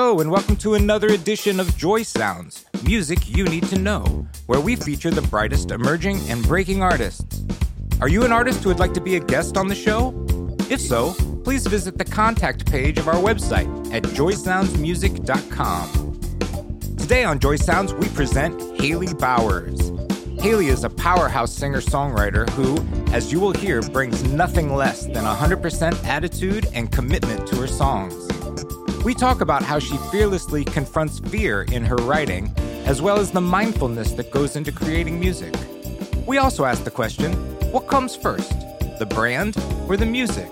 Hello, and welcome to another edition of Joy Sounds Music You Need to Know, where we feature the brightest emerging and breaking artists. Are you an artist who would like to be a guest on the show? If so, please visit the contact page of our website at joysoundsmusic.com. Today on Joy Sounds, we present Haley Bowers. Haley is a powerhouse singer songwriter who, as you will hear, brings nothing less than 100% attitude and commitment to her songs. We talk about how she fearlessly confronts fear in her writing, as well as the mindfulness that goes into creating music. We also ask the question what comes first, the brand or the music?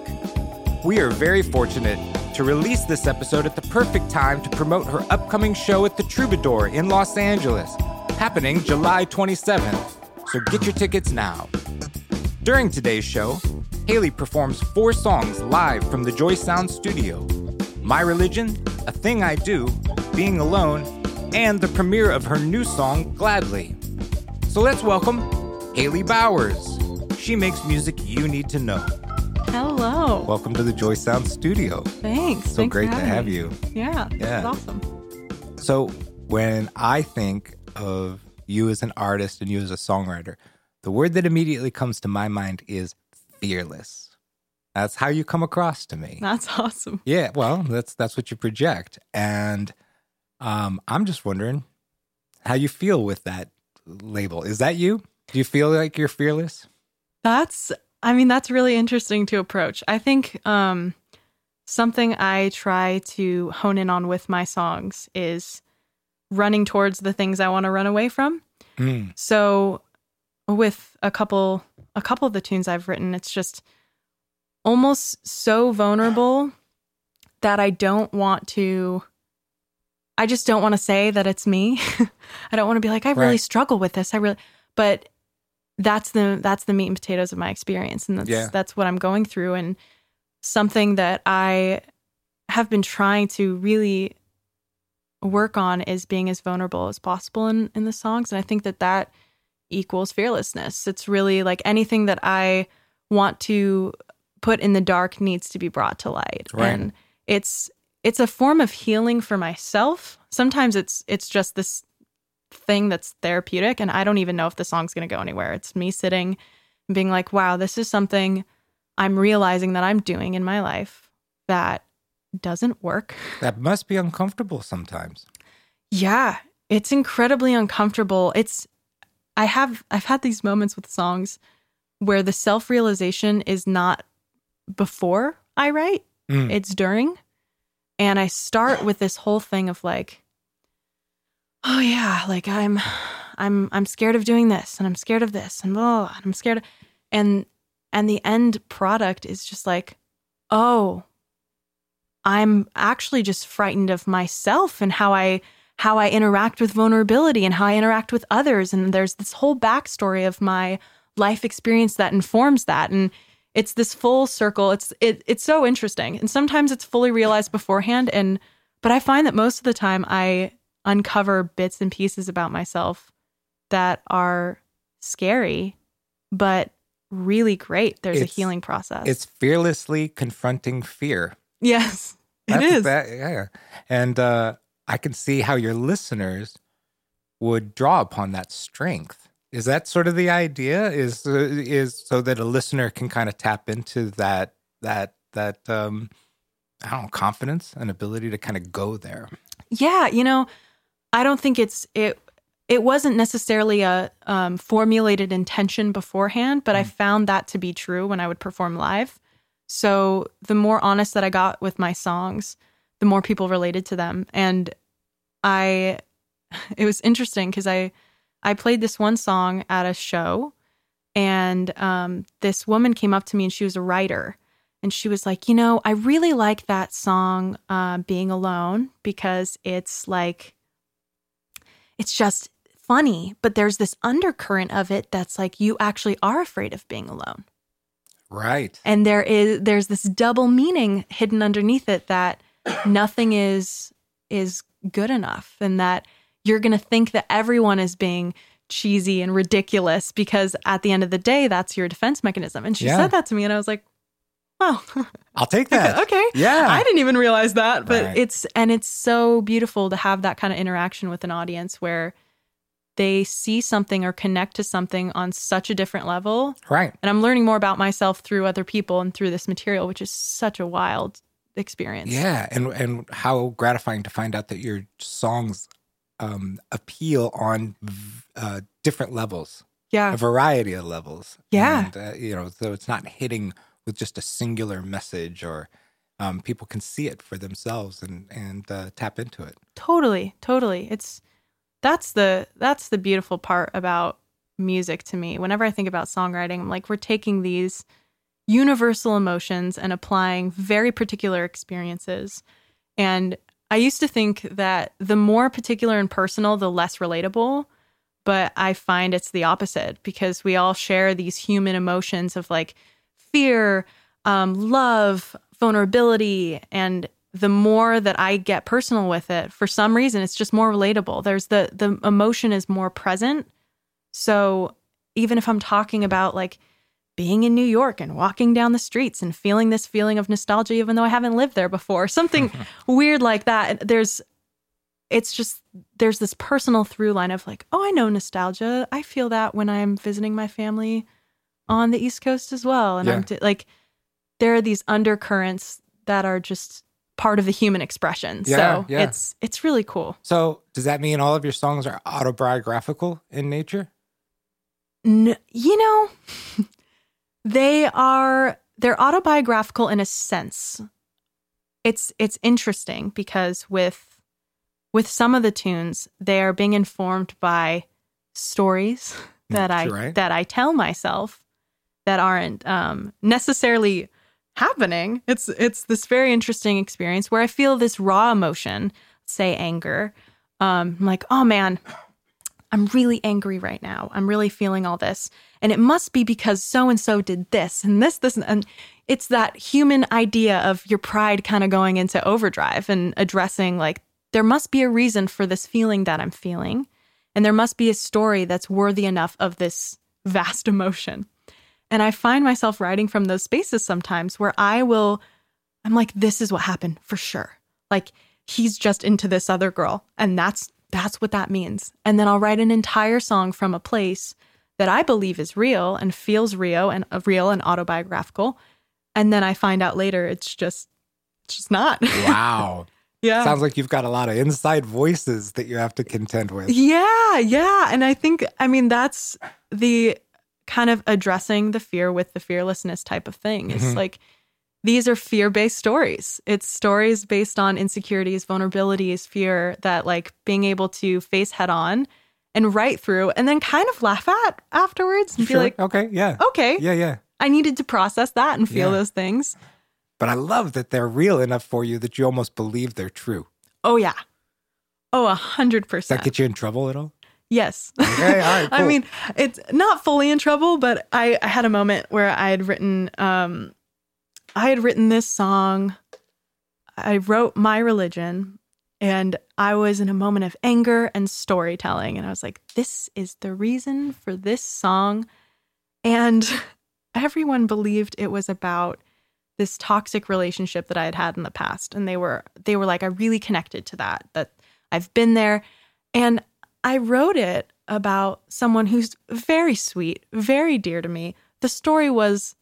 We are very fortunate to release this episode at the perfect time to promote her upcoming show at the Troubadour in Los Angeles, happening July 27th. So get your tickets now. During today's show, Haley performs four songs live from the Joy Sound studio My Religion, A Thing I Do, Being Alone, and the premiere of her new song, Gladly. So let's welcome Haley Bowers. She makes music you need to know. Hello. Welcome to the Joy Sound studio. Thanks. So Thanks great to have me. you. Yeah. Yeah. Awesome. So, when I think of you as an artist and you as a songwriter, the word that immediately comes to my mind is fearless. That's how you come across to me. That's awesome. Yeah, well, that's that's what you project, and um, I'm just wondering how you feel with that label. Is that you? Do you feel like you're fearless? That's I mean that's really interesting to approach. I think um something I try to hone in on with my songs is running towards the things I want to run away from. Mm, So with a couple a couple of the tunes I've written, it's just almost so vulnerable that I don't want to I just don't want to say that it's me. I don't want to be like I really Right. struggle with this. I really but that's the that's the meat and potatoes of my experience and that's Yeah. that's what I'm going through and something that I have been trying to really work on is being as vulnerable as possible in in the songs and I think that that equals fearlessness. It's really like anything that I want to put in the dark needs to be brought to light. Right. And it's it's a form of healing for myself. Sometimes it's it's just this thing that's therapeutic and I don't even know if the song's going to go anywhere. It's me sitting and being like, "Wow, this is something I'm realizing that I'm doing in my life that doesn't work." that must be uncomfortable sometimes. Yeah, it's incredibly uncomfortable. It's I have I've had these moments with songs where the self-realization is not before I write, Mm, it's during. And I start with this whole thing of like oh yeah, like I'm I'm I'm scared of doing this and I'm scared of this and blah, and I'm scared of, and and the end product is just like oh I'm actually just frightened of myself and how I how I interact with vulnerability and how I interact with others. And there's this whole backstory of my life experience that informs that. And it's this full circle. It's it, it's so interesting. And sometimes it's fully realized beforehand. And but I find that most of the time I uncover bits and pieces about myself that are scary, but really great. There's It's- a healing process. It's fearlessly confronting fear. yes, it That's is. that- yeah. And uh, I can see how your listeners would draw upon that strength. Is that sort of the idea? Is uh, is so that a listener can kind of tap into that that that um, I don't know confidence and ability to kind of go there. Yeah, you know, I don't think it's it. It wasn't necessarily a um, formulated intention beforehand, but I found that to be true when I would perform live. So the more honest that I got with my songs, the more people related to them, and I. It was interesting because I I played this one song at a show, and um, this woman came up to me and she was a writer, and she was like, you know, I really like that song, uh, "Being Alone," because it's like, it's just funny, but there's this undercurrent of it that's like you actually are afraid of being alone, Right. and there is there's this double meaning hidden underneath it that nothing is is good enough, and that you're gonna think that everyone is being cheesy and ridiculous because at the end of the day that's your defense mechanism and she Yeah. said that to me and i was like Wow. I'll take that. okay. Yeah. I didn't even realize that, but Right. it's and it's so beautiful to have that kind of interaction with an audience where they see something or connect to something on such a different level. Right. And I'm learning more about myself through other people and through this material, which is such a wild experience. Yeah, and and how gratifying to find out that your songs um, appeal on v- uh, different levels, Yeah. a variety of levels. Yeah. and, uh, you know, so it's not hitting with just a singular message, or um, people can see it for themselves and and uh, tap into it. Totally, totally. It's that's the that's the beautiful part about music to me. Whenever I think about songwriting, I'm like we're taking these universal emotions and applying very particular experiences. And I used to think that the more particular and personal, the less relatable. But I find it's the opposite because we all share these human emotions of like fear, um, love, vulnerability. And the more that I get personal with it, for some reason, it's just more relatable. There's the, the emotion is more present. So even if I'm talking about like being in New York and walking down the streets and feeling this feeling of nostalgia, even though I haven't lived there before, something weird like that, there's, it's just, there's this personal through line of like, oh, I know nostalgia. I feel that when I'm visiting my family on the East Coast as well. And I'm Yeah. t- like, there are these undercurrents that are just part of the human expression. Yeah, so yeah. it's, it's really cool. So, does that mean all of your songs are autobiographical in nature? N- you know, they are they're autobiographical in a sense. It's it's interesting because with with some of the tunes, they are being informed by stories that I Mm, right. that I tell myself that aren't um, necessarily happening. It's it's this very interesting experience where I feel this raw emotion, say anger. Um, I'm like, oh man, I'm really angry right now. I'm really feeling all this. And it must be because so and so did this and this, this, and, it's that human idea of your pride kind of going into overdrive and addressing like, there must be a reason for this feeling that I'm feeling. And there must be a story that's worthy enough of this vast emotion. And I find myself writing from those spaces sometimes where I will, I'm like, this is what happened for sure. Like, he's just into this other girl. And that's that's what that means. And then I'll write an entire song from a place that I believe is real and feels real and uh, real and autobiographical. And then I find out later it's just it's just not. Wow. yeah. Sounds like you've got a lot of inside voices that you have to contend with. Yeah, yeah. And I think, I mean, that's the kind of addressing the fear with the fearlessness type of thing. It's Mhm. like these are fear based stories. It's stories based on insecurities, vulnerabilities, fear that like being able to face head on and write through and then kind of laugh at afterwards and Sure. be like, okay. Yeah. okay, Yeah. Yeah. I needed to process that and feel Yeah. those things. But I love that they're real enough for you that you almost believe they're true. Oh, yeah. Oh, a hundred percent. that get you in trouble at all? Yes. Okay, all right, I mean, it's not fully in trouble, but I, I had a moment where I had written um I had written this song. I wrote My Religion and I was in a moment of anger and storytelling and I was like, this is the reason for this song. And everyone believed it was about this toxic relationship that I had had in the past and they were they were like I really connected to that that I've been there and I wrote it about someone who's very sweet, very dear to me. The story was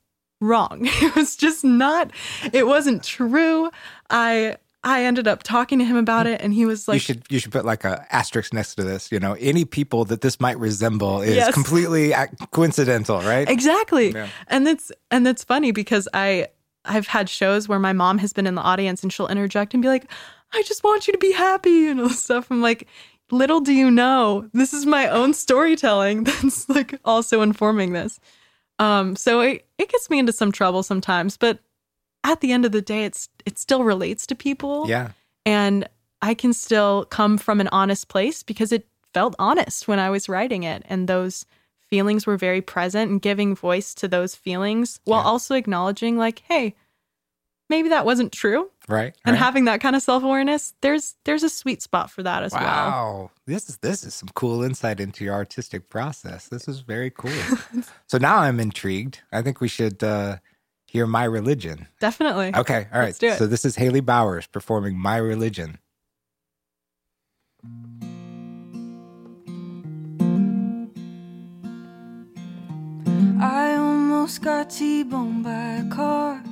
wrong. It was just not it wasn't true. I I ended up talking to him about it and he was like you should you should put like a asterisk next to this. You know, any people that this might resemble is Yes. completely coincidental, right? Exactly. Yeah. And it's and it's funny because I I've had shows where my mom has been in the audience and she'll interject and be like, "I just want you to be happy" and all this stuff. I'm like, little do you know, this is my own storytelling that's like also informing this. Um, so it it gets me into some trouble sometimes, but at the end of the day, it's it still relates to people Yeah. and I can still come from an honest place because it felt honest when I was writing it and those feelings were very present and giving voice to those feelings while Yeah. also acknowledging like hey maybe that wasn't true Right. and right. having that kind of self-awareness there's there's a sweet spot for that as well Wow. This is this is some cool insight into your artistic process. This is very cool. so now I'm intrigued. I think we should uh hear My Religion? Definitely. Okay, all right. Let's do it. So this is Haley Bowers performing My Religion. I almost got T-boned by a car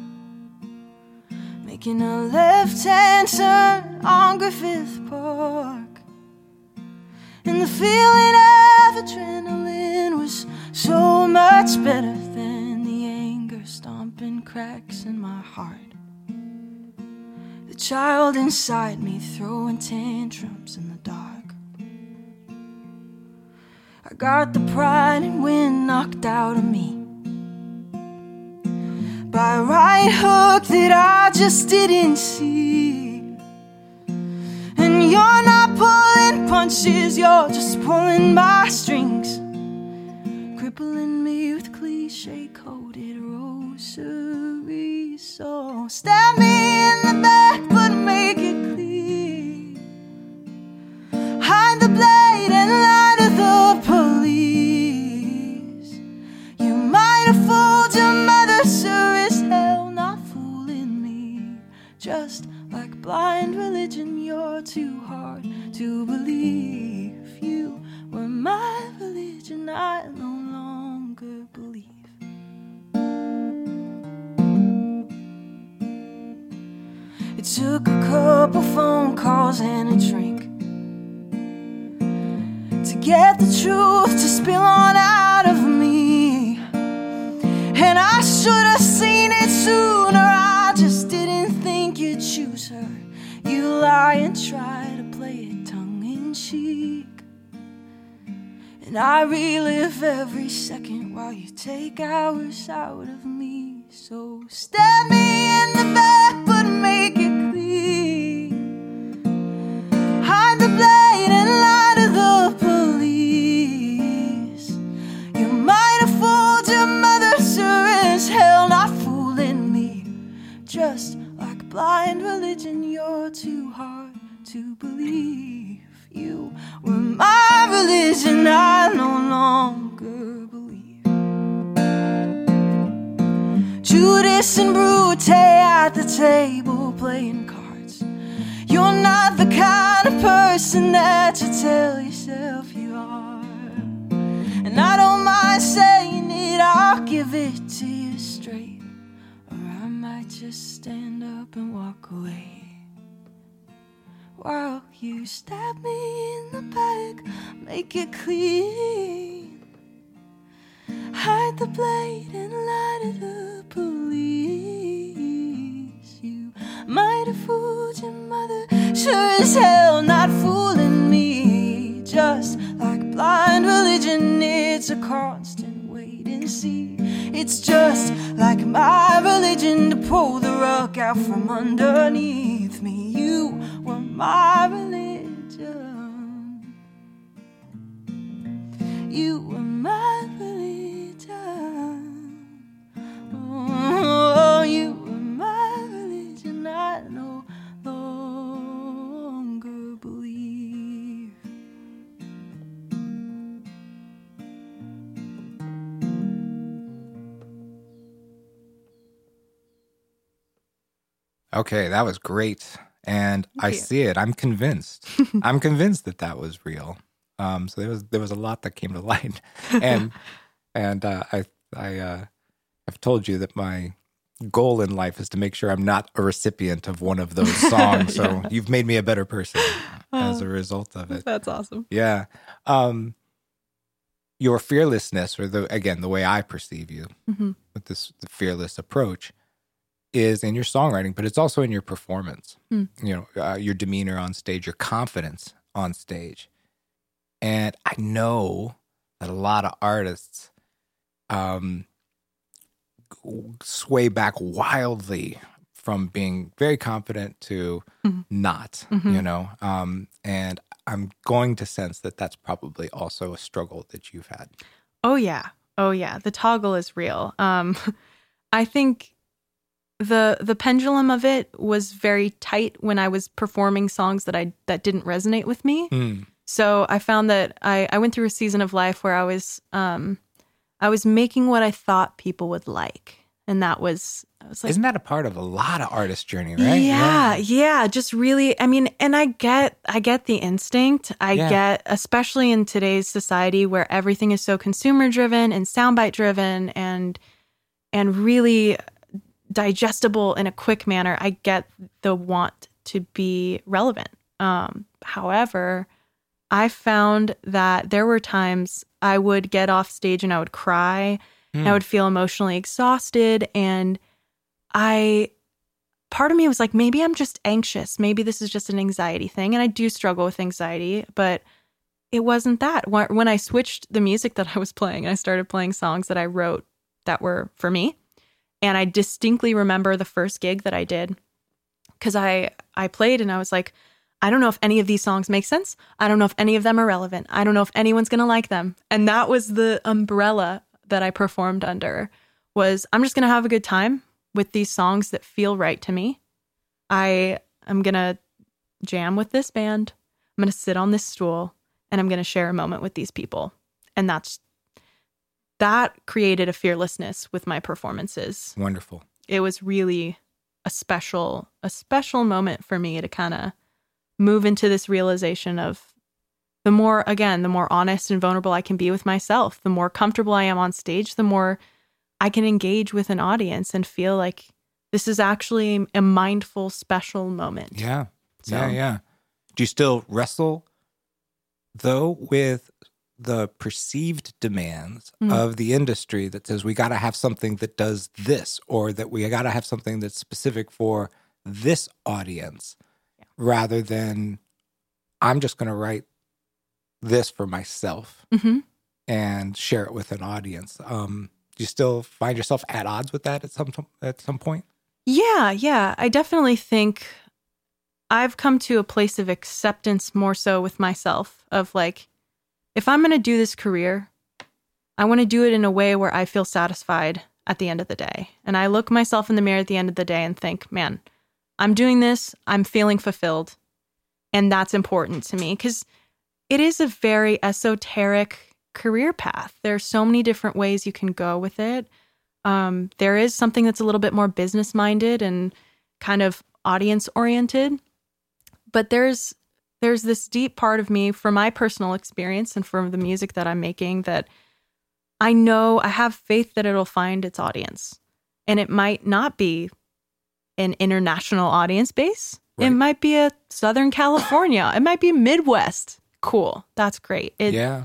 Making a left-hand turn on Griffith Park. And the feeling of adrenaline was so much better than the anger stomping cracks in my heart. The child inside me throwing tantrums in the dark. I got the pride and wind knocked out of me by right hook that I just didn't see. And you're not pulling punches, you're just pulling my strings, crippling me with cliche coated rosary. So stab me in the back, but make it clear. Hide the blade and a drink to get the truth to spill on out of me. And I should have seen it sooner. I just didn't think you'd choose her. You lie and try to play it tongue in cheek. And I relive every second while you take hours out of me. So stab me in the back, Just like blind religion, you're too hard to believe. You were my religion, I no longer believe. Judas and Brute at the table playing cards. You're not the kind of person that you tell yourself you are. And I don't mind saying it, I'll give it to you I just stand up and walk away. While you stab me in the back, make it clean. Hide the blade and light to the police. You might have fooled your mother, sure as hell not fooling me. Just like blind religion, it's a constant see. It's just like my religion to pull the rug out from underneath me. You were my religion. You were Okay, that was great. And I you. see it. I'm convinced. I'm convinced that that was real. Um, so there was there was a lot that came to light, and and uh, I I uh, I've told you that my goal in life is to make sure I'm not a recipient of one of those songs. So you've made me a better person as a result of it. That's awesome. Yeah. Um, your fearlessness, or the again the way I perceive you Mhm. with this fearless approach, is in your songwriting, but it's also in your performance. Hmm. You know, uh, your demeanor on stage, your confidence on stage, and I know that a lot of artists um, sway back wildly from being very confident to Mhm. not. Mhm. You know, um, and I'm going to sense that that's probably also a struggle that you've had. Oh yeah. Oh yeah. The toggle is real. Um I think the the pendulum of it was very tight when I was performing songs that I that didn't resonate with me. Mm. So I found that I, I went through a season of life where I was um I was making what I thought people would like. And that was I was like, Isn't that a part of a lot of artist journey, right? yeah, yeah, just really I mean, and I get I get the instinct. I Yeah. get especially in today's society where everything is so consumer driven and soundbite driven and and really digestible in a quick manner. I get the want to be relevant. Um however, I found that there were times I would get off stage and I would cry. and I would feel emotionally exhausted and I part of me was like maybe I'm just anxious. Maybe this is just an anxiety thing and I do struggle with anxiety, but it wasn't that. When when I switched the music that I was playing, I started playing songs that I wrote that were for me. And I distinctly remember the first gig that I did cuz I I played and I was like I don't know if any of these songs make sense. I don't know if any of them are relevant. I don't know if anyone's going to like them. And that was the umbrella that I performed under was I'm just going to have a good time with these songs that feel right to me. I am going to jam with this band. I'm going to sit on this stool and I'm going to share a moment with these people. And that's that created a fearlessness with my performances. Wonderful. It was really a special a special moment for me to kind of move into this realization of the more again the more honest and vulnerable I can be with myself, the more comfortable I am on stage, the more I can engage with an audience and feel like this is actually a mindful special moment. Yeah. So- Yeah, yeah. Do you still wrestle though with the perceived demands Mm. of the industry that says we got to have something that does this or that we got to have something that's specific for this audience rather than I'm just going to write this for myself hmm and share it with an audience. Um, do you still find yourself at odds with that at some at some point? Yeah, yeah. I definitely think I've come to a place of acceptance more so with myself of like, if I'm going to do this career, I want to do it in a way where I feel satisfied at the end of the day. And I look myself in the mirror at the end of the day and think, man, I'm doing this, I'm feeling fulfilled. And that's important to me because it is a very esoteric career path. There are so many different ways you can go with it um, there is something that's a little bit more business minded and kind of audience oriented but there's there's this deep part of me from my personal experience and from the music that i'm making that i know i have faith that it'll find its audience. And it might not be an international audience base. It might be a southern california. It might be midwest. Cool. That's great. It, yeah.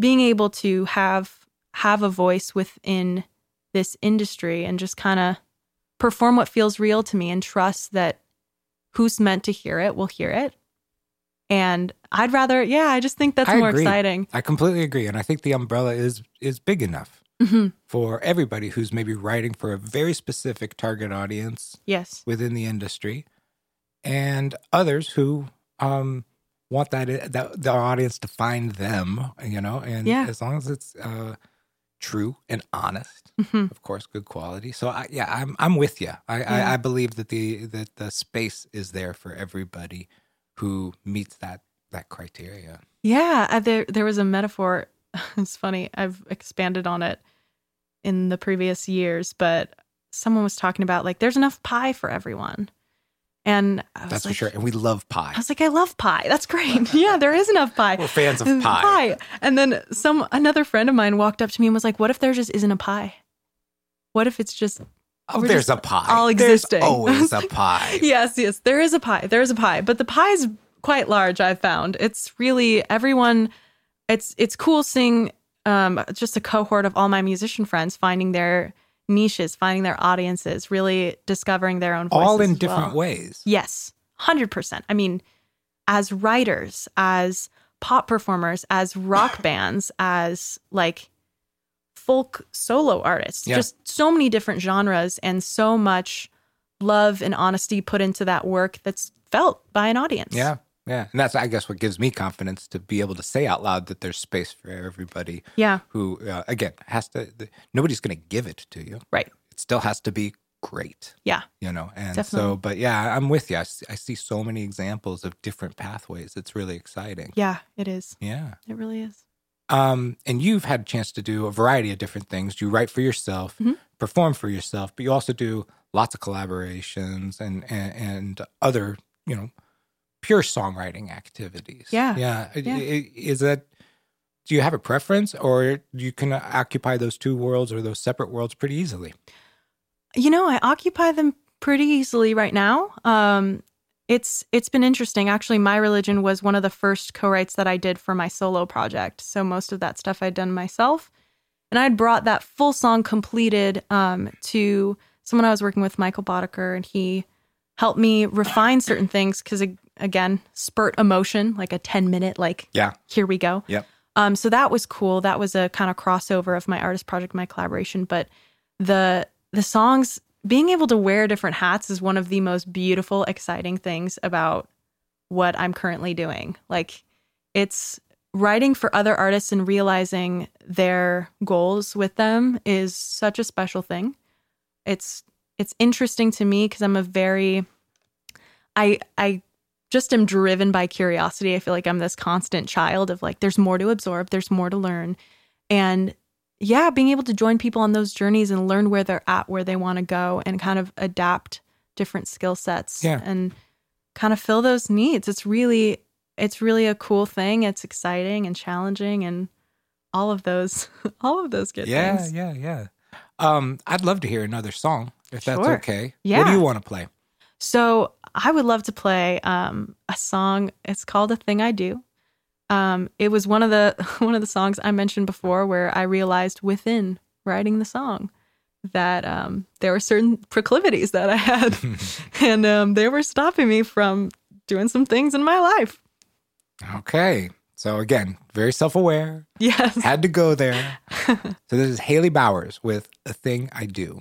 being able to have have a voice within this industry and just kind of perform what feels real to me and trust that who's meant to hear it will hear it. And I'd rather, yeah, I just think that's I more agree. exciting. I completely agree, and I think the umbrella is is big enough Mhm. for everybody who's maybe writing for a very specific target audience Yes. within the industry, and others who um, want that that their audience to find them. You know, and Yeah. as long as it's uh, true and honest, Mhm. of course, good quality. So I, yeah, I'm I'm with you. I, Yeah. I I believe that the that the space is there for everybody who meets that that criteria. Yeah, uh, there there was a metaphor. It's funny. I've expanded on it in the previous years, but someone was talking about like there's enough pie for everyone. And I was That's like, for sure. And we love pie. I was like, I love pie. That's great. yeah, there is enough pie. We're fans of There's pie. And then some another friend of mine walked up to me and was like, "What if there just isn't a pie? What if it's just Oh, We're there's a pie. all existing. There's always a pie. yes, yes, there is a pie. There is a pie, but the pie's quite large. I've found it's really everyone. It's it's cool seeing um, just a cohort of all my musician friends finding their niches, finding their audiences, really discovering their own voices all in different well. ways. Yes, 100%. I mean, as writers, as pop performers, as rock bands, as like folk solo artists, Yeah. just so many different genres and so much love and honesty put into that work that's felt by an audience. Yeah. Yeah. And that's, I guess, what gives me confidence to be able to say out loud that there's space for everybody Yeah. who, uh, again, has to, the, nobody's going to give it to you. Right. It still has to be great, Yeah. you know? And Definitely. so, but yeah, I'm with you. I see, I see so many examples of different pathways. It's really exciting. Yeah, it is. Yeah. It really is. Um, and you've had a chance to do a variety of different things. You write for yourself, Mhm. perform for yourself, but you also do lots of collaborations and, and and other, you know, pure songwriting activities. Yeah. yeah. Yeah. Is that? Do you have a preference, or you can occupy those two worlds or those separate worlds pretty easily? You know, I occupy them pretty easily right now. Um, it's it's been interesting. Actually, my religion was one of the first co-writes that I did for my solo project. So most of that stuff I'd done myself, and I'd brought that full song completed um, to someone I was working with, Michael Boddicker, and he helped me refine certain things because again, spurt emotion, like a ten minute, like Yeah. here we go. Yep. Um, so that was cool. That was a kind of crossover of my artist project, my collaboration. But the the songs, being able to wear different hats is one of the most beautiful, exciting things about what I'm currently doing. Like it's writing for other artists and realizing their goals with them is such a special thing. It's it's interesting to me because I'm a very I I just am driven by curiosity. I feel like I'm this constant child of like there's more to absorb, there's more to learn. And yeah, being able to join people on those journeys and learn where they're at, where they want to go and kind of adapt different skill sets Yeah. and kind of fill those needs. It's really it's really a cool thing. It's exciting and challenging and all of those all of those good yeah, things. yeah, yeah. yeah. Um, I'd love to hear another song if that's Sure. okay. What do you want to play? So I would love to play um, a song. It's called "A Thing I Do." Um, it was one of the one of the songs I mentioned before, where I realized within writing the song that um, there were certain proclivities that I had, and um, they were stopping me from doing some things in my life. Okay. So again, very self-aware. Yes. Had to go there. so this is Haley Bowers with "A Thing I Do."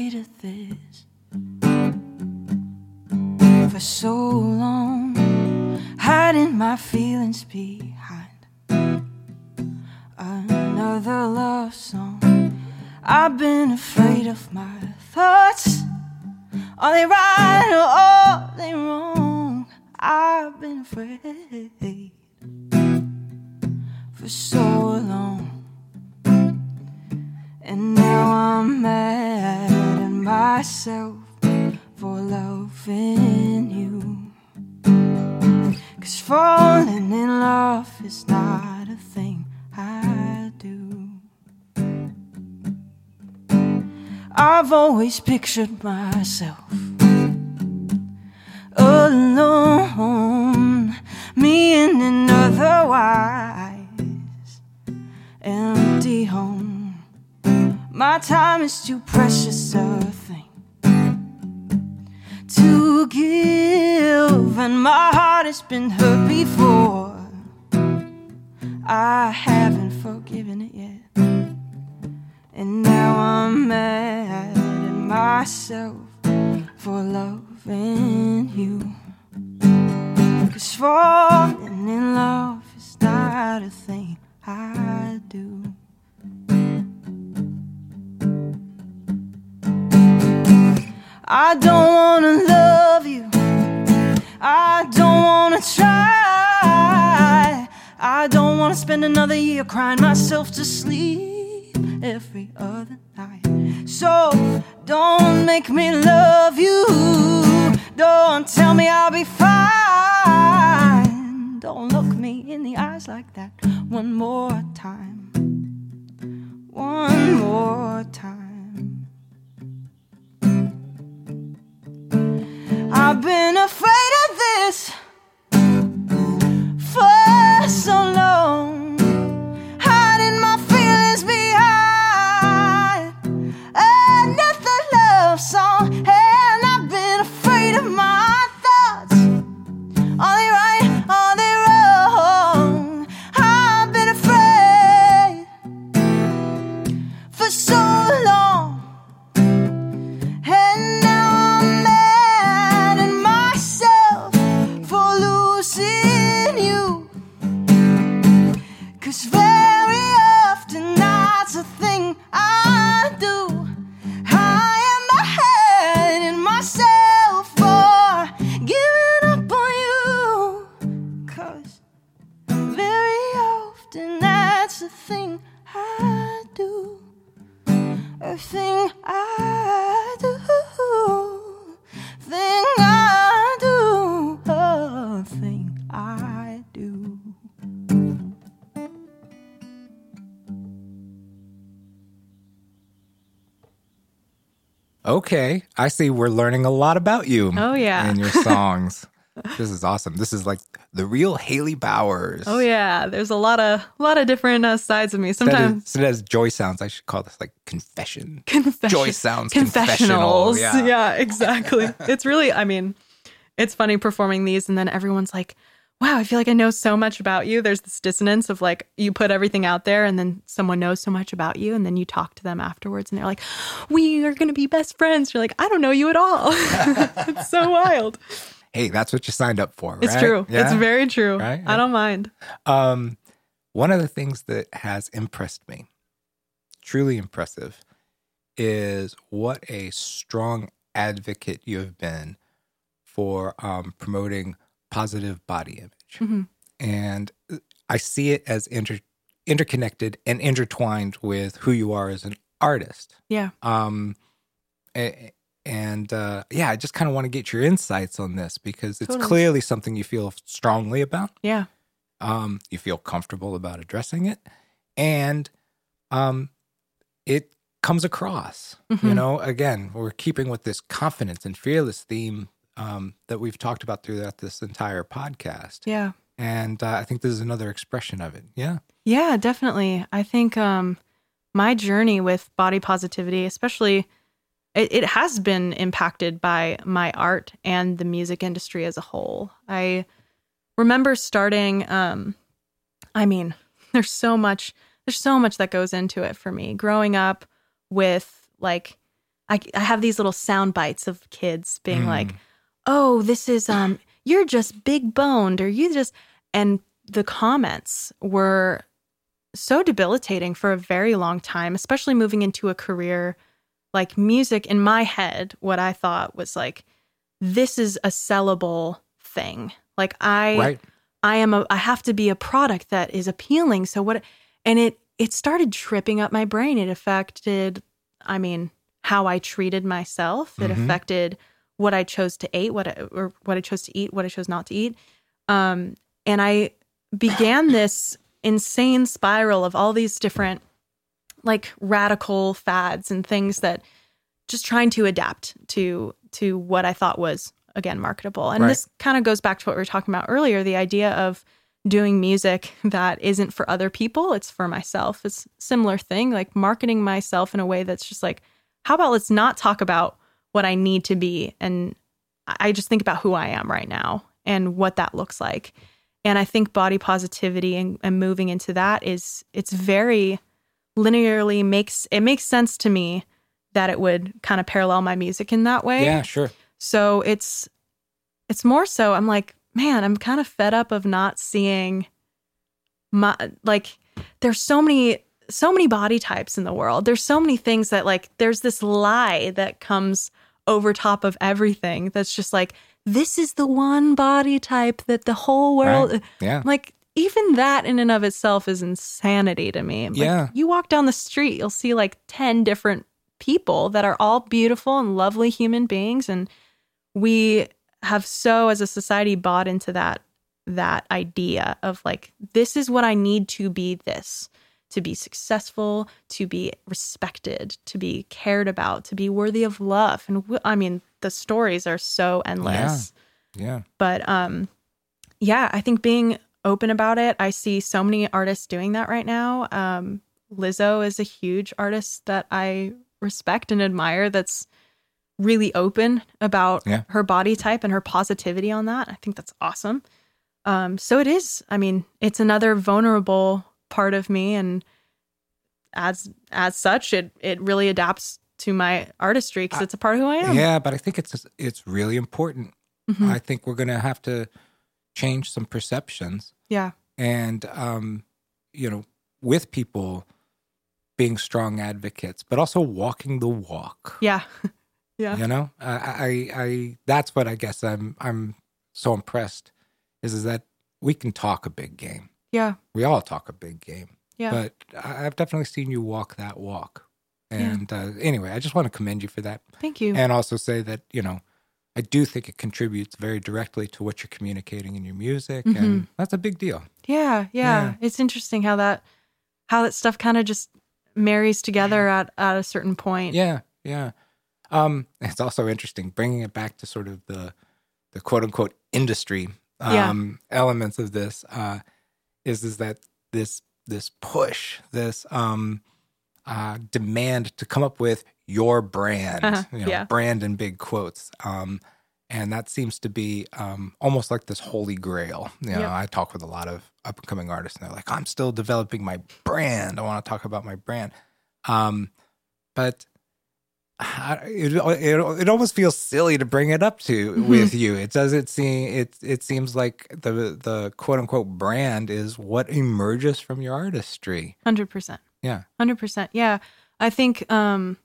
Afraid of this for so long, hiding my feelings behind another love song. I've been afraid of my thoughts. Are they right or are they wrong? I've been afraid for so long. And now I'm mad myself for loving you. Cause falling in love is not a thing I do. I've always pictured myself alone, time is too precious a thing to give, and my heart has been hurt before. I haven't forgiven it yet, and now I'm mad at myself for loving you. Cause falling in love is not a thing I do. I don't wanna love you. I don't wanna try. I don't wanna spend another year crying myself to sleep every other night. So don't make me love you. Don't tell me I'll be fine. Don't look me in the eyes like that one more time. One more time. I've been afraid of this for so long, Okay, I see we're learning a lot about you. Oh, yeah. in your songs. this is awesome. This is like the real Haley Bowers. Oh yeah, there's a lot of a lot of different uh, sides of me. Instead of, Sometimes instead of joy sounds, I should call this like confession. confession, Joy sounds confessional. confessionals. Yeah. Yeah, exactly. it's really, I mean, it's funny performing these, and then everyone's like, "Wow, I feel like I know so much about you." There's this dissonance of like you put everything out there, and then someone knows so much about you, and then you talk to them afterwards, and they're like, "We are gonna be best friends." You're like, "I don't know you at all." it's so wild. Hey, that's what you signed up for, right? It's true. It's very true. Right? I don't mind. Um, one of the things that has impressed me, truly impressive, is what a strong advocate you have been for um, promoting positive body image. Mhm. And I see it as inter- interconnected and intertwined with who you are as an artist. Yeah. Um, and uh, yeah, I just kind of want to get your insights on this because it's Totally. clearly something you feel strongly about Yeah. um, you feel comfortable about addressing it, and um, it comes across. You Mhm. know, again, we're keeping with this confidence and fearless theme um, that we've talked about throughout this entire podcast, Yeah. and uh, I think this is another expression of it. Yeah, Yeah, definitely. I think um my journey with body positivity, especially it, it has been impacted by my art and the music industry as a whole. I remember starting um I mean, there's so much there's so much that goes into it for me. Growing up with like I, I have these little sound bites of kids being Mm. like, "Oh, this is um you're just big boned or you just and the comments were so debilitating for a very long time, especially moving into a career like music in my head, what I thought was like, this is a sellable thing. Like I right. I am a I have to be a product that is appealing. So what and it it started tripping up my brain. It affected I mean, how I treated myself. It Mhm. affected what I chose to eat, what I, or what I chose to eat, what I chose not to eat. Um and I began this insane spiral of all these different like radical fads and things that just trying to adapt to to what I thought was again marketable. And Right. this kind of goes back to what we were talking about earlier, the idea of doing music that isn't for other people, it's for myself. It's a similar thing, like marketing myself in a way that's just like, how about let's not talk about what I need to be and I just think about who I am right now and what that looks like. And I think body positivity and, and moving into that is it's very linearly makes it makes sense to me that it would kind of parallel my music in that way. Yeah, sure. So it's it's more so I'm like, man, I'm kind of fed up of not seeing my like there's so many so many body types in the world. There's so many things that like there's this lie that comes over top of everything that's just like this is the one body type that the whole world Right. Yeah. like even that in and of itself is insanity to me. Like, Yeah. you walk down the street, you'll see like 10 different people that are all beautiful and lovely human beings and we have so as a society bought into that that idea of like this is what I need to be this to be successful, to be respected, to be cared about, to be worthy of love. And w- I mean, the stories are so endless Yeah. yeah. but um yeah i think being open about it i see so many artists doing that right now um lizzo is a huge artist that i respect and admire that's really open about Yeah. her body type and her positivity on that i think that's awesome um so it is i mean it's another vulnerable part of me and as as such it it really adapts to my artistry because it's a part of who i am Yeah, but I think it's it's really important. Mhm. I think we're going to have to change some perceptions yeah and um you know, with people being strong advocates, but also walking the walk. yeah yeah You know, I, I, I, that's what I guess I'm, I'm so impressed is, is that we can talk a big game. Yeah We all talk a big game, yeah but I've definitely seen you walk that walk. And uh, anyway, I just want to commend you for that. Thank you. And also say that, you know, I do think it contributes very directly to what you're communicating in your music. And that's a big deal. yeah, yeah, Yeah. It's interesting how that how that stuff kind of just marries together at at a certain point. Yeah, yeah. Um, it's also interesting bringing it back to sort of the the quote unquote industry Yeah. um, elements of this. Uh, is is that this this push, this um, uh, demand to come up with your brand, Uh-huh, you know, yeah. brand in big quotes. Um, and that seems to be um, almost like this holy grail. You know, Yep. I talk with a lot of up and coming artists, and they're like, "I'm still developing my brand. I want to talk about my brand." Um, but it, it it almost feels silly to bring it up to Mm-hmm. with you. It doesn't seem it it seems like the the quote unquote brand is what emerges from your artistry. Hundred percent. Yeah. Hundred percent. Yeah. I think um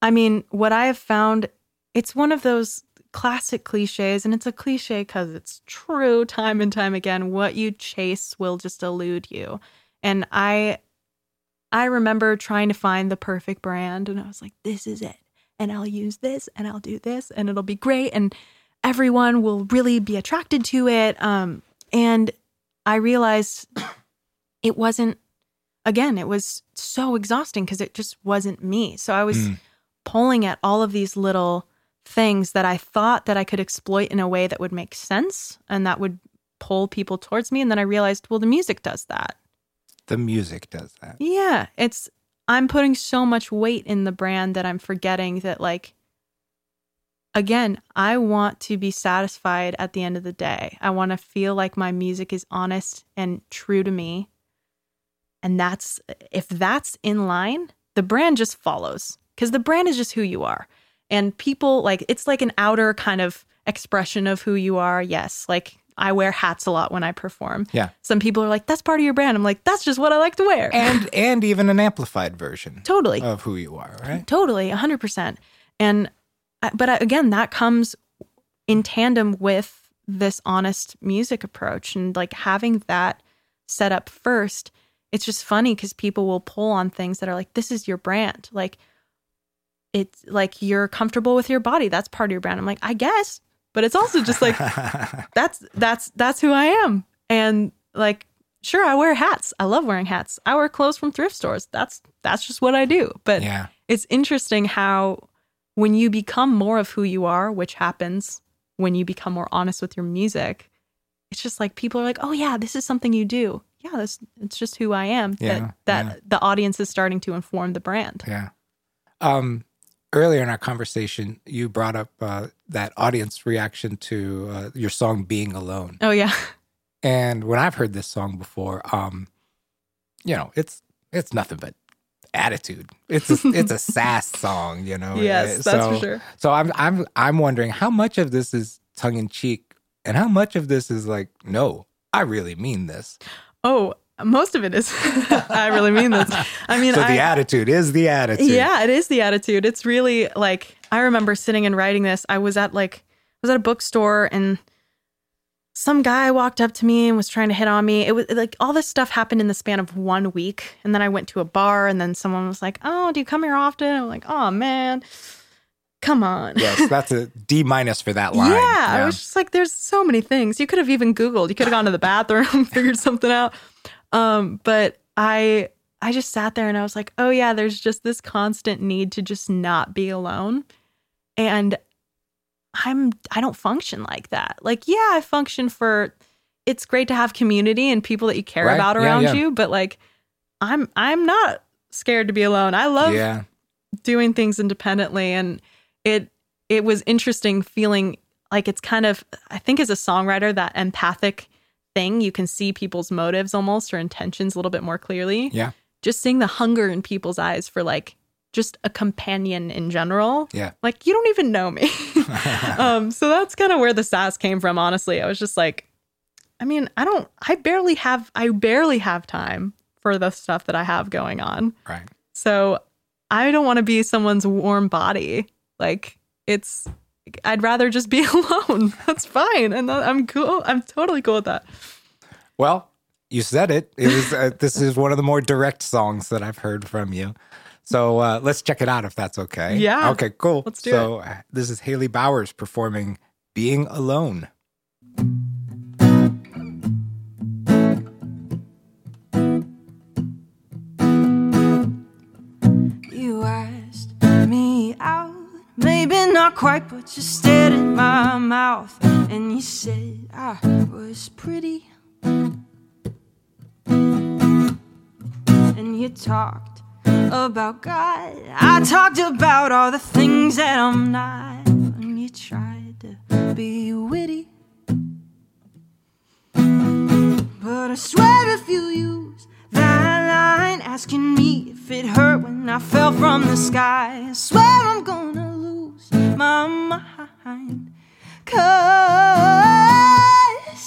I mean what I have found it's one of those classic cliches and it's a cliche because it's true time and time again. What you chase will just elude you. And I I remember trying to find the perfect brand and I was like, this is it. And I'll use this and I'll do this and it'll be great and everyone will really be attracted to it. Um and I realized it wasn't again, it was so exhausting because it just wasn't me. So I was Mm. pulling at all of these little things that I thought that I could exploit in a way that would make sense and that would pull people towards me. And then I realized, well, the music does that. The music does that. Yeah. It's, I'm putting so much weight in the brand that I'm forgetting that, like, again, I want to be satisfied at the end of the day. I want to feel like my music is honest and true to me. And that's, if that's in line, the brand just follows because the brand is just who you are. And people, like, it's like an outer kind of expression of who you are. Yes. Like, I wear hats a lot when I perform. Yeah. Some people are like, that's part of your brand. I'm like, that's just what I like to wear. And and even an amplified version totally. of who you are, right? Totally, 100%. And uh, but uh, again, that comes in tandem with this honest music approach and like having that set up first. It's just funny cuz people will pull on things that are like this is your brand. Like it's like you're comfortable with your body. That's part of your brand. I'm like, I guess, but it's also just like that's that's that's who I am. And like sure I wear hats. I love wearing hats. I wear clothes from thrift stores. That's that's just what I do. But yeah. it's interesting how when you become more of who you are, which happens when you become more honest with your music, it's just like people are like, "Oh yeah, this is something you do." Yeah, this it's just who I am. Yeah, that that yeah. the audience is starting to inform the brand. Yeah. Um, earlier in our conversation, you brought up uh, that audience reaction to uh, your song "Being Alone," Oh yeah. and when I've heard this song before, um, you know, it's it's nothing but attitude. It's a, it's a sass song, you know. Yes, that's so, for sure. So I'm I'm I'm wondering how much of this is tongue in cheek, and how much of this is like, no, I really mean this. Oh, most of it is. I really mean this. I mean, So I, the attitude is the attitude. Yeah, it is the attitude. It's really like I remember sitting and writing this. I was at like I was at a bookstore and some guy walked up to me and was trying to hit on me. It was like all this stuff happened in the span of one week. And then I went to a bar and then someone was like, "Oh, do you come here often?" I'm like, "Oh man. Come on." Yes, that's a D minus for that line. Yeah, I was just like, there's so many things. You could have even Googled. You could have gone to the bathroom, figured something out. Um, but I I just sat there and I was like, oh yeah, there's just this constant need to just not be alone. And I'm I don't function like that. Like, yeah, I function for it's great to have community and people that you care Right, about yeah, around yeah. you, but like I'm I'm not scared to be alone. I love yeah. doing things independently and it it was interesting feeling like it's kind of i think as a songwriter that empathic thing you can see people's motives almost or intentions a little bit more clearly Yeah. just seeing the hunger in people's eyes for like just a companion in general Yeah. like you don't even know me um so that's kind of where the sass came from honestly i was just like i mean i don't i barely have i barely have time for the stuff that i have going on Right. so I don't want to be someone's warm body. Like it's I'd rather just be alone. That's fine. And I'm cool. I'm totally cool with that. Well, you said it. It was. Uh, this is one of the more direct songs that I've heard from you. So uh, let's check it out if that's okay. Yeah. Okay, cool. Let's do it. so, uh, this is Haley Bowers performing Being Alone. Not quite, but you stared in my mouth and you said I was pretty. And you talked about God, I talked about all the things that I'm not, and you tried to be witty. But I swear if you use that line asking me if it hurt when I fell from the sky, I swear I'm gonna my mind. Cause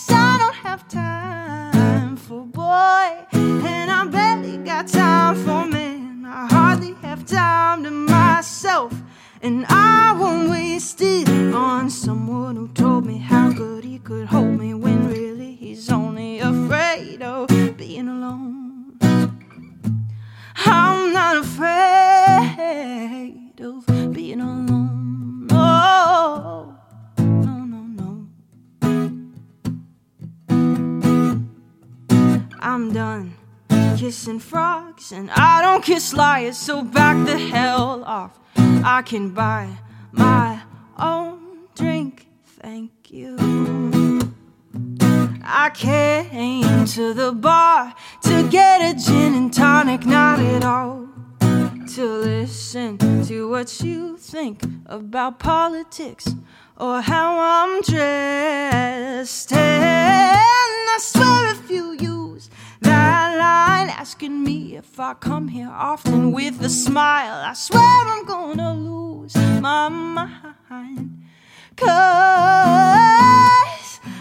I don't have time for boy, and I barely got time for man. I hardly have time to myself, and I won't waste it on someone who told me how good he could hold me when really he's only afraid of being alone. I'm not afraid of being alone. I'm done kissing frogs and I don't kiss liars, so back the hell off. I can buy my own drink, thank you. I came to the bar to get a gin and tonic, not at all. To listen to what you think about politics or how I'm dressed. And I swear if you asking me if I come here often with a smile, I swear I'm gonna lose my mind. Cause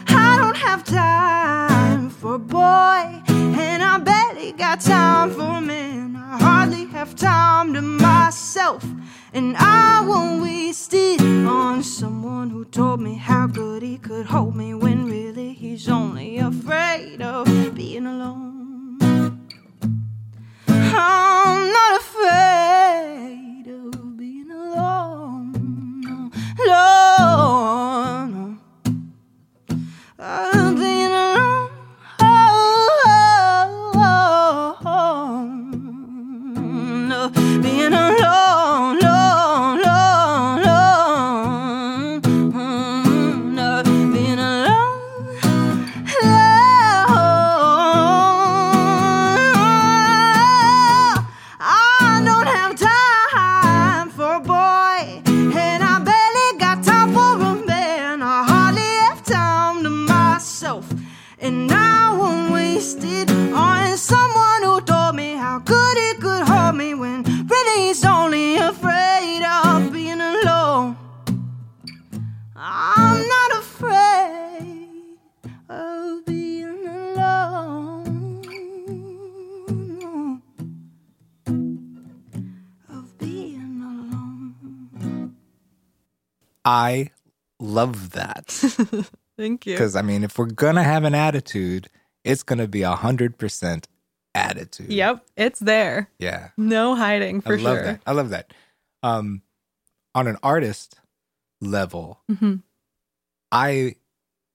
I don't have time for a boy, and I barely got time for a man. I hardly have time to myself, and I won't waste it on someone who told me how good he could hold me when really he's only afraid of being alone. I'm not afraid of being alone. Of I love that. Thank you. Because, I mean, if we're going to have an attitude, it's going to be a 100% attitude. Yep, it's there. Yeah. No hiding for sure. I love sure. that. I love that. Um, on an artist level, Mhm. I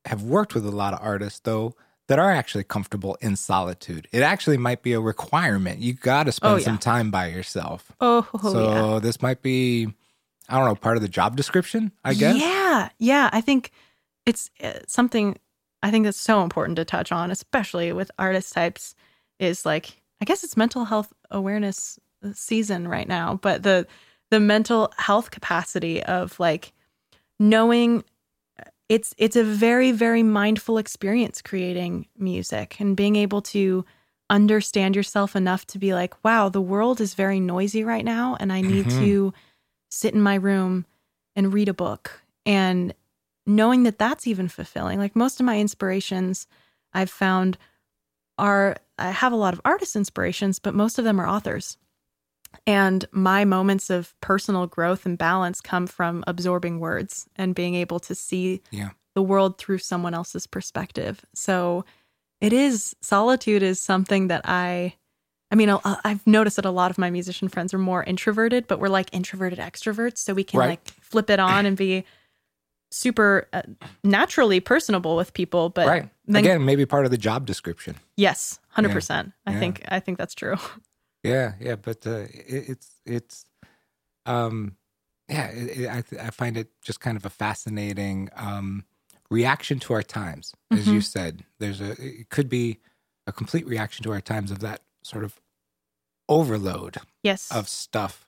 have worked with a lot of artists, though, that are actually comfortable in solitude. It actually might be a requirement. You got to spend Oh, yeah. some time by yourself. Oh, so yeah. this might be, I don't know, part of the job description, I guess. Yeah, yeah. I think it's uh, something I think that's so important to touch on, especially with artist types. Is like I guess it's mental health awareness season right now, but the the mental health capacity of like knowing it's it's a very very mindful experience creating music and being able to understand yourself enough to be like wow the world is very noisy right now and i need Mhm. to sit in my room and read a book and knowing that that's even fulfilling like most of my inspirations i've found are i have a lot of artist inspirations but most of them are authors and my moments of personal growth and balance come from absorbing words and being able to see Yeah. the world through someone else's perspective. So it is solitude is something that I I mean, i I've noticed that a lot of my musician friends are more introverted, but we're like introverted extroverts, so we can Right. like flip it on and be super uh, naturally personable with people. But right. then- Again, maybe part of the job description. yes, hundred percent. I Yeah. think I think that's true. Yeah, yeah, but uh, it, it's it's um yeah, it, it, I th- I find it just kind of a fascinating um reaction to our times, as you said. There's a it could be a complete reaction to our times of that sort of overload Yes, of stuff.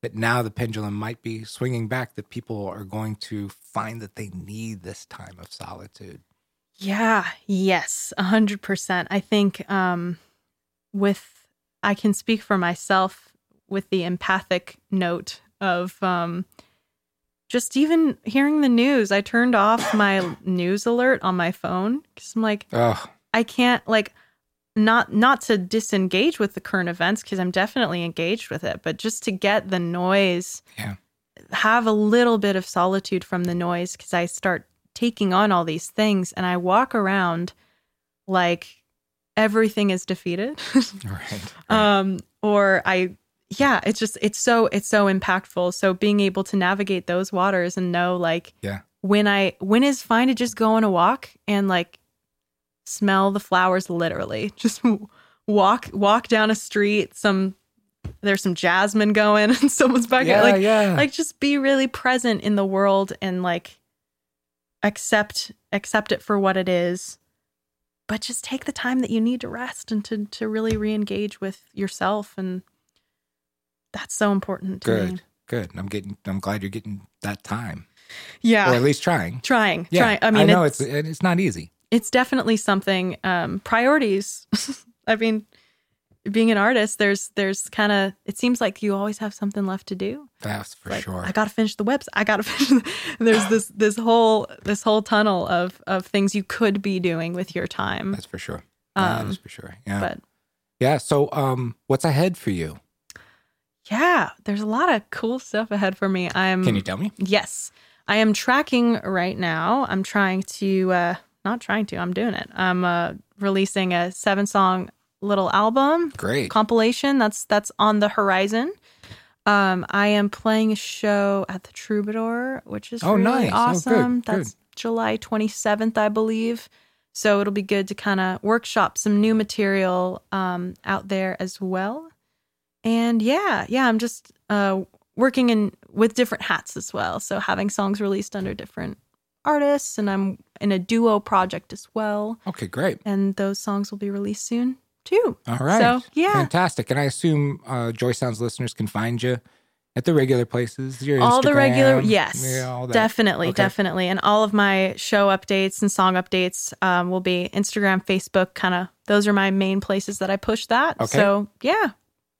That now the pendulum might be swinging back. That people are going to find that they need this time of solitude. Yeah, yes, a hundred percent. I think um with I can speak for myself with the empathic note of um just even hearing the news. I turned off my news alert on my phone because I'm like, Oh, I can't like not not to disengage with the current events because I'm definitely engaged with it, but just to get the noise, Yeah. have a little bit of solitude from the noise because I start taking on all these things and I walk around like everything is defeated. right. um or I yeah, it's just it's so it's so impactful. So being able to navigate those waters and know like Yeah. when I when is fine to just go on a walk and like smell the flowers literally. Just walk walk down a street, some there's some jasmine going and someone's back Yeah, like yeah. like just be really present in the world and like accept accept it for what it is. But just take the time that you need to rest and to to really re-engage with yourself and that's so important to me. Good. Good. I'm getting. I'm glad you're getting that time, Yeah. or at least trying. trying. Yeah, Trying. I mean i know it's, it's it's not easy. It's definitely something um priorities i mean being an artist there's there's kind of it seems like you always have something left to do That's for Like, sure. i gotta finish the website i gotta finish the, there's this this whole this whole tunnel of of things you could be doing with your time That's for sure. Um, is for sure. Yeah. but yeah. So, um, what's ahead for you? yeah there's a lot of cool stuff ahead for me i'm Can you tell me? Yes. I am tracking right now. I'm trying to uh not trying to, I'm doing it. I'm uh releasing a seven song little album Great. compilation that's that's on the horizon. Um I am playing a show at the Troubadour, which is Oh, really nice. Oh, good, awesome. good. That's July 27th, I believe. So it'll be good to kind of workshop some new material um out there as well. And yeah, yeah, I'm just uh working in with different hats as well. So having songs released under different artists and I'm in a duo project as well. Okay. Great. And those songs will be released soon too. All right. So, yeah. Fantastic. And I assume uh, Joy Sounds listeners can find you at the regular places. Your all the regular yes Yeah, all that. definitely Okay. definitely and all of my show updates and song updates um, will be instagram facebook kind of those are my main places that i push that Okay. so yeah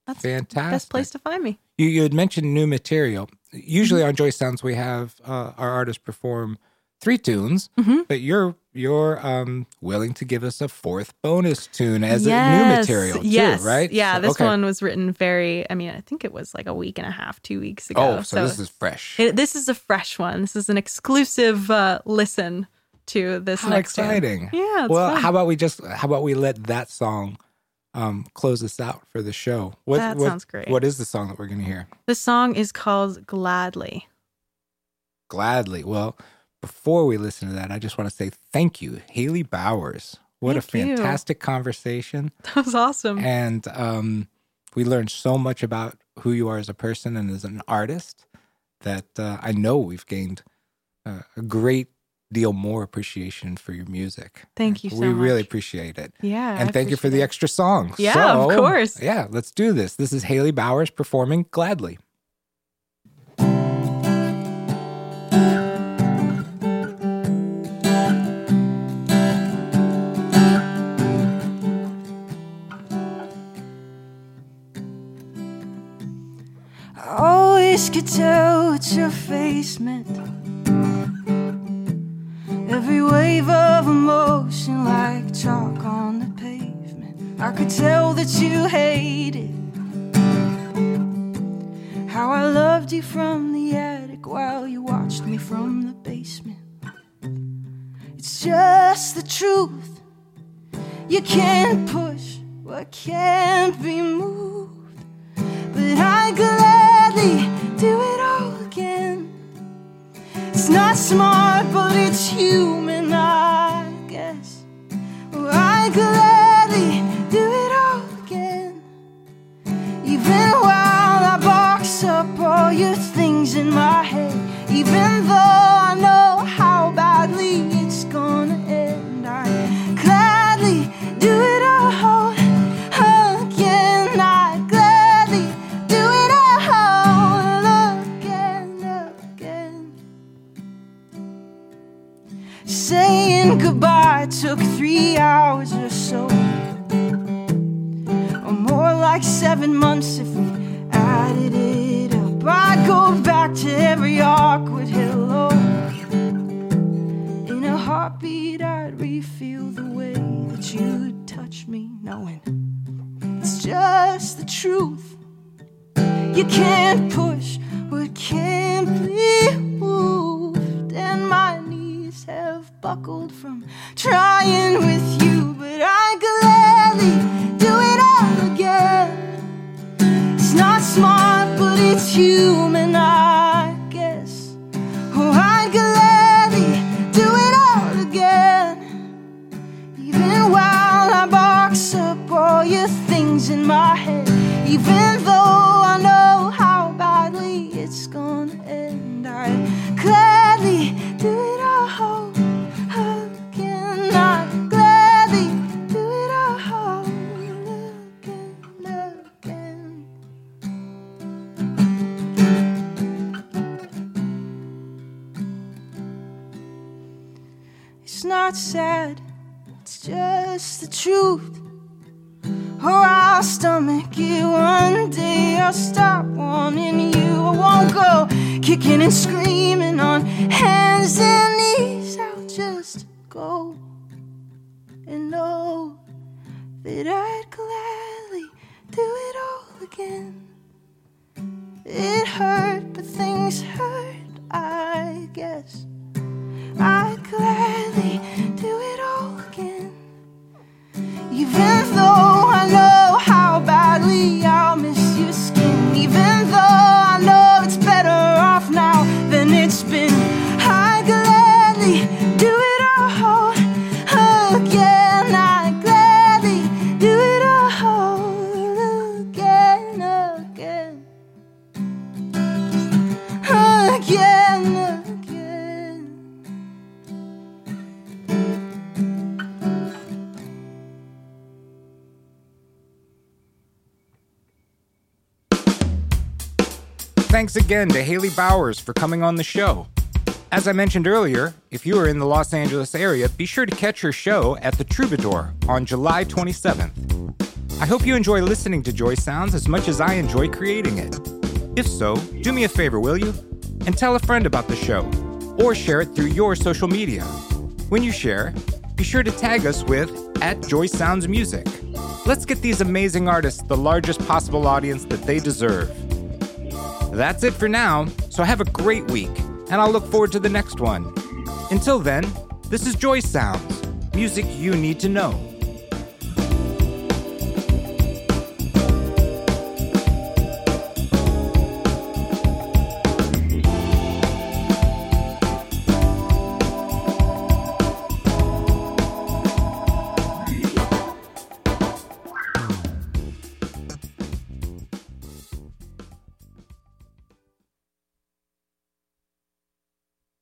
that's Fantastic. best place to find me You, you had mentioned new material. Usually on Joy Sounds, we have uh, our artists perform three tunes, Mhm. but you're you're um, willing to give us a fourth bonus tune as a new Yes, material, yes too, right? yeah So- this okay. one was written very i mean i think it was like a week and a half two weeks ago Oh, so, this is fresh. it, this is a fresh one this is an exclusive uh, listen to this How next tune. exciting! yeah it's well, fun. how about we just how about we let that song um, close us out for the show? What, That what- sounds great. What is the song that we're going to hear? the song is called gladly Gladly. Well, before we listen to that, I just want to say thank you, Haley Bowers. What a Thank you. fantastic conversation. that was awesome and um, we learned so much about who you are as a person and as an artist that uh, I know we've gained uh, a great deal more appreciation for your music. Thank you so much. we really appreciate it. yeah and I thank you for the extra song. Yeah, of course. Yeah, let's do this. This is Haley Bowers performing Gladly. I always could tell what your face meant. Every wave of emotion, like chalk on the pavement. I could tell that you hated how I loved you from the attic while you watched me from the basement. It's just the truth. You can't push what can't but You can't push what can't be moved, and my knees have buckled from trying with you, but I gladly do it all again. It's not smart, but it's human, I guess. Oh, I gladly do it all again. Even while I box up all your things in my head, even not sad, it's just the truth. Or I'll stomach it one day. I'll stop wanting you. I won't go kicking and screaming on hands and knees. I'll just go and know that I'd gladly do it all again. It hurt, but things hurt, I guess. I'd gladly do it all again. Even though I know how badly I'll Thanks again to Haley Bowers for coming on the show. As I mentioned earlier, if you are in the Los Angeles area, be sure to catch her show at the Troubadour on July 27th. I hope you enjoy listening to Joy Sounds as much as I enjoy creating it. If so, do me a favor, will you? And tell a friend about the show, or share it through your social media. When you share, be sure to tag us with at Joy Sounds Music. Let's get these amazing artists the largest possible audience that they deserve. That's it for now, so have a great week, and I'll look forward to the next one. Until then, this is Joy Sounds, music you need to know.